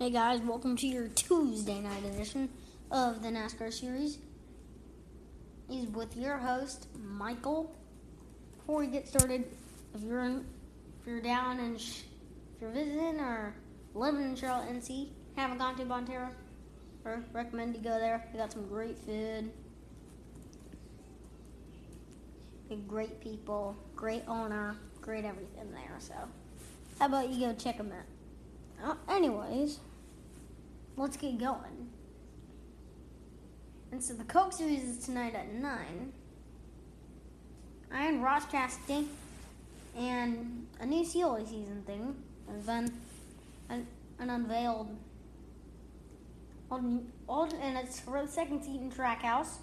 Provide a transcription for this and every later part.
Hey guys, welcome to your Tuesday night edition of the NASCAR series. He's with your host, Michael. Before we get started, if you're in, if you're down and sh- if you're visiting or living in Charlotte, NC, haven't gone to Bonterra, or recommend you go there. They got some great food, great people, great owner, great everything there. So, how about you go check them out? Uh, anyways let's get going. And so the Coke Series is tonight at 9. Iron Ross Chastain and a new CLA season thing has been an, an unveiled. All, all, and it's for the second seat in Trackhouse,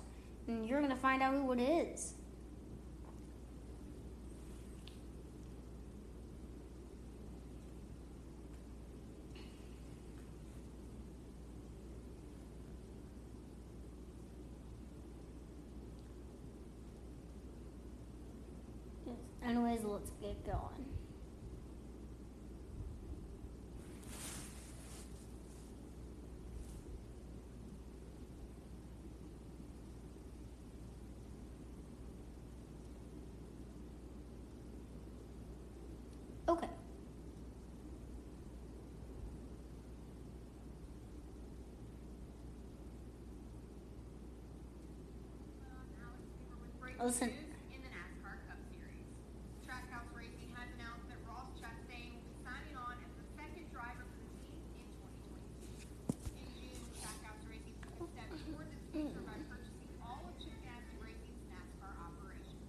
and you're going to find out who it is. Anyways, let's get going. Okay. Listen. in the NASCAR Cup Series. Trackhouse Racing has announced that Ross Chastain will be signing on as the second driver for the team in 2022. In June, Trackhouse Racing took a step towards its future by purchasing all of Chip Ganassi Racing's NASCAR operations.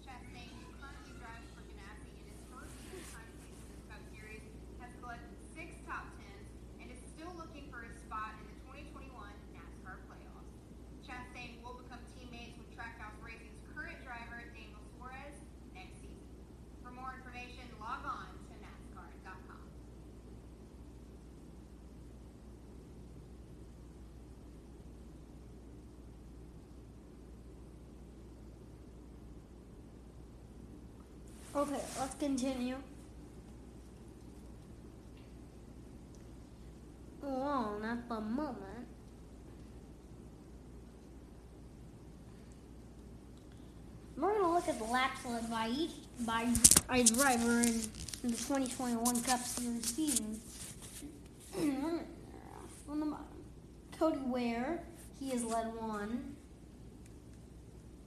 Chastain, who currently drives for Ganassi in his first full-time season in the Cup Series, has collected six top tens and is still looking for his spot in the 2021 NASCAR playoffs. Chastain will become teammates with Trackhouse Racing's current driver, Daniel Suarez, next season. For more information, log on to NASCAR.com. Okay, let's continue. Well, at the moment. We're gonna look at the laps led by each by a driver in, in the 2021 Cup Series season. From the bottom, Cody Ware, he has led one.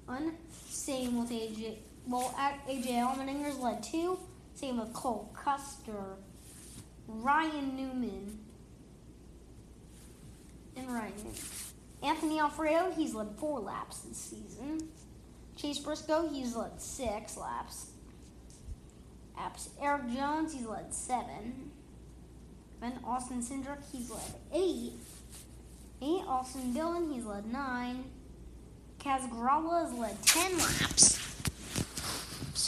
One. Same with AJ. Well, AJ Allmendinger's led two. Same with Cole Custer, Ryan Newman, and Ryan Newman. Anthony Alfredo, he's led four laps this season. Chase Briscoe, he's led six laps. Apps. Erik Jones, he's led seven. Then Austin Cindric, he's led eight. Eight. Austin Dillon, he's led nine. Kaz Grala has led 10 laps.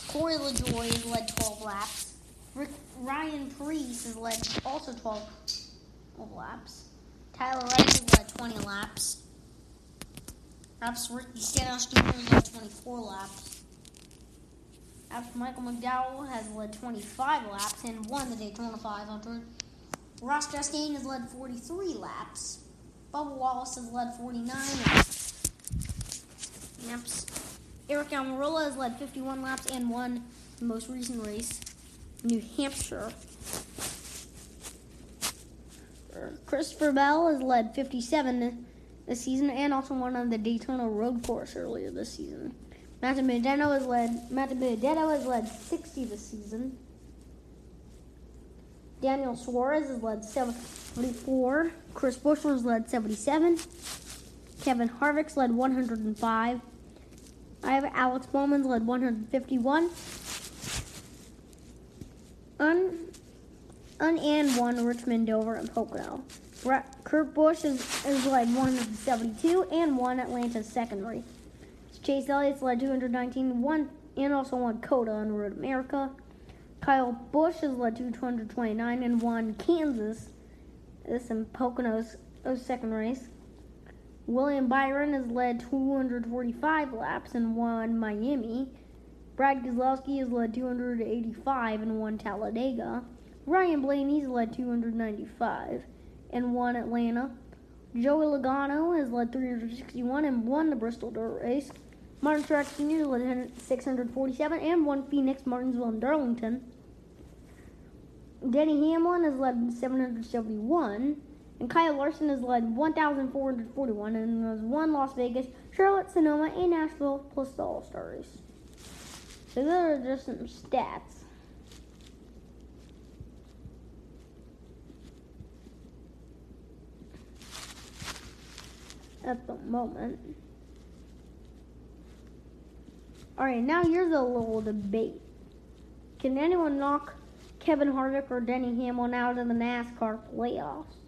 Corey LaJoie has led 12 laps. Rick, Ryan Preece has led also 12, 12 laps. Tyler Wright has led 20 laps. Perhaps Ricky Stenhouse Jr. has led 24 laps. Perhaps Michael McDowell has led 25 laps and won the Daytona 500. Ross Chastain has led 43 laps. Bubba Wallace has led 49 laps. Laps. Aric Almirola has led 51 laps and won the most recent race, New Hampshire. Christopher Bell has led 57 this season and also won on the Daytona Road Course earlier this season. Matt Benedetto has led Matt Benedetto has led 60 this season. Daniel Suarez has led 74. Chris Buescher has led 77. Kevin Harvick's led 105. I have Alex Bowman's led 151. Un, un and one Richmond, Dover, and Pocono. Kurt Busch is, is led 172 and one Atlanta's second race. Chase Elliott's led 219, won and also won COTA on Road America. Kyle Busch has led 229 and won Kansas. This in Pocono's second race. William Byron has led 245 laps and won Miami. Brad Keselowski has led 285 and won Talladega. Ryan Blaney's led 295 and won Atlanta. Joey Logano has led 361 and won the Bristol Dirt Race. Martin Truex Jr. led 647 and won Phoenix, Martinsville, and Darlington. Denny Hamlin has led 771, and Kyle Larson has led 1,441 and has won Las Vegas, Charlotte, Sonoma, and Nashville, plus the All Stars. So those are just some stats. At the moment. Alright, now here's a little debate. Can anyone knock Kevin Harvick or Denny Hamlin out of the NASCAR playoffs?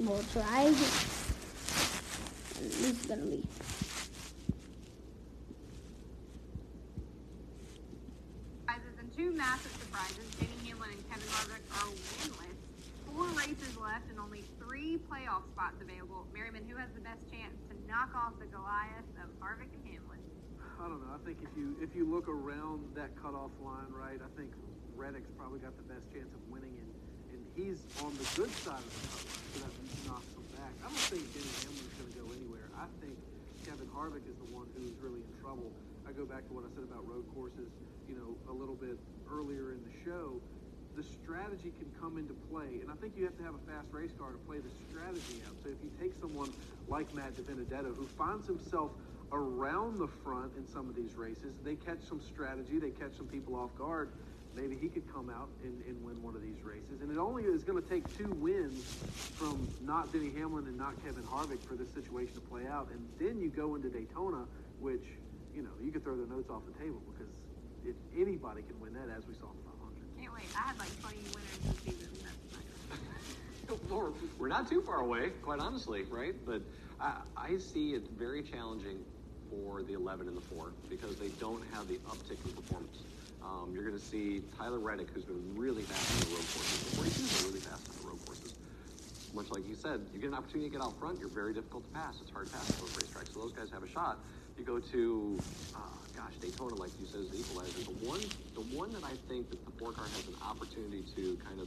We'll try. This is gonna be. Surprises and two massive surprises. Denny Hamlin and Kevin Harvick are winless. Four races left and only three playoff spots available. Merriman, who has the best chance to knock off the Goliath of Harvick and Hamlin? I don't know. I think if you if you look around that cutoff line, right, I think Reddick's probably got the best chance of winning, and, and he's on the good side of the cutoff, so that him back. I don't think Denny Hamlin's going to go anywhere. I think Kevin Harvick is the one who's really in trouble. I go back to what I said about road courses, you know, a little bit earlier in the show. The strategy can come into play, and I think you have to have a fast race car to play the strategy out. So if you take someone like Matt DiBenedetto, who finds himself around the front in some of these races, they catch some strategy, they catch some people off guard. Maybe he could come out and, and win one of these races. And it only is going to take two wins from not Denny Hamlin and not Kevin Harvick for this situation to play out. And then you go into Daytona, which, you know, you could throw the notes off the table because if anybody can win that, as we saw in the 500. Can't wait. I had like 20 winners this season. That's nice. We're- We're not too far away, quite honestly, right? But I, I see it very challenging for the 11 and the 4 because they don't have the uptick in performance. Going to see Tyler Reddick, who's been really fast on the road courses. 42s are really fast on the road courses. Much like you said, you get an opportunity to get out front, you're very difficult to pass. It's hard to pass at those racetracks. So those guys have a shot. You go to, uh, gosh, Daytona, like you said, is the equalizer. The one, the one that I think that the four car has an opportunity to kind of,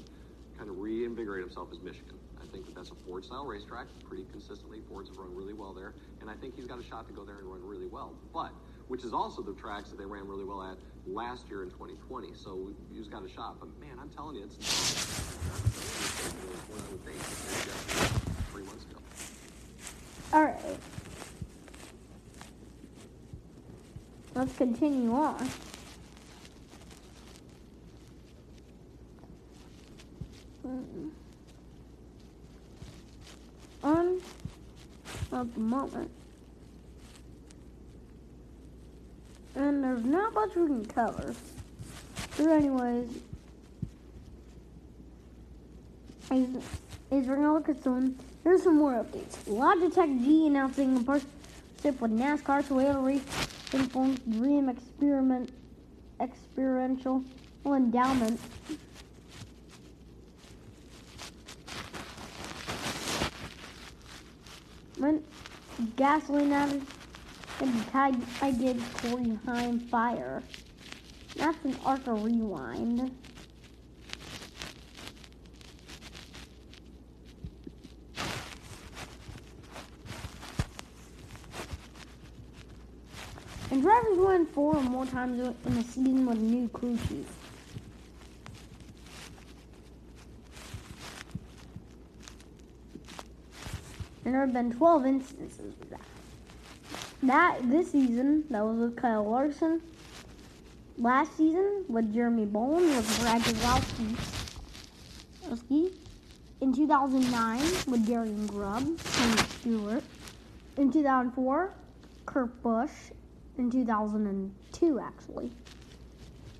kind of reinvigorate himself is Michigan. I think that that's a Ford style racetrack, pretty consistently. Fords have run really well there, and I think he's got a shot to go there and run really well. But which is also the tracks that they ran really well at last year in 2020. So he's got a shot. But man, I'm telling you, it's what I would think three months ago. All right. Let's continue on. On at the moment. There's not much we can cover. But anyways, is, is we're gonna look at some. Here's some more updates. Logitech G announcing a partnership with NASCAR Toyota Racing Forms Dream Experiment Experiential Endowment. Gasoline added and tied I did Corey Heim fire. That's an Arca rewind. And drivers win four or more times in a season with a new crew chief. And there have been 12 instances of that. That this season, that was with Kyle Larson. Last season with Jeremy Bowen with Brad Keselowski. In 2009 with Darian Grubb and Stewart. In 2004, Kurt Busch. In 2002, actually.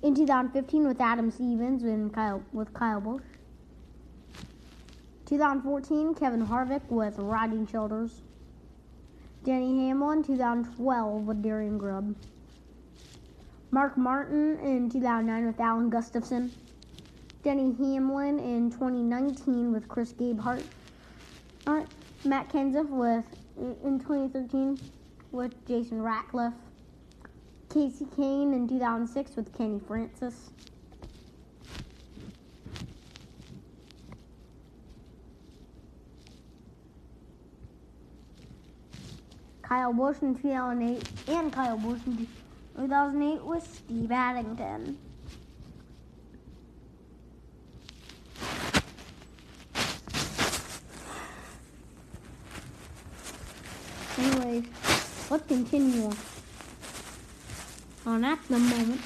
In 2015 with Adam Stevens and Kyle with Kyle Busch. 2014, Kevin Harvick with Rodney Childers. Denny Hamlin, 2012 with Darian Grubb. Mark Martin in 2009 with Alan Gustafson. Denny Hamlin in 2019 with Chris Gabehart. Uh, Matt Kenseth with in 2013 with Jason Ratcliff. Kasey Kahne in 2006 with Kenny Francis. Kyle Busch in 2008 and Kyle Busch in 2008 with Steve Addington. Anyways, let's continue on at the moment.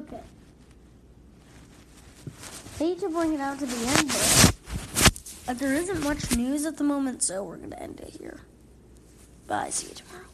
Okay. Hate to bring it out to the end, but there isn't much news at the moment, so we're gonna end it here. Bye. See you tomorrow.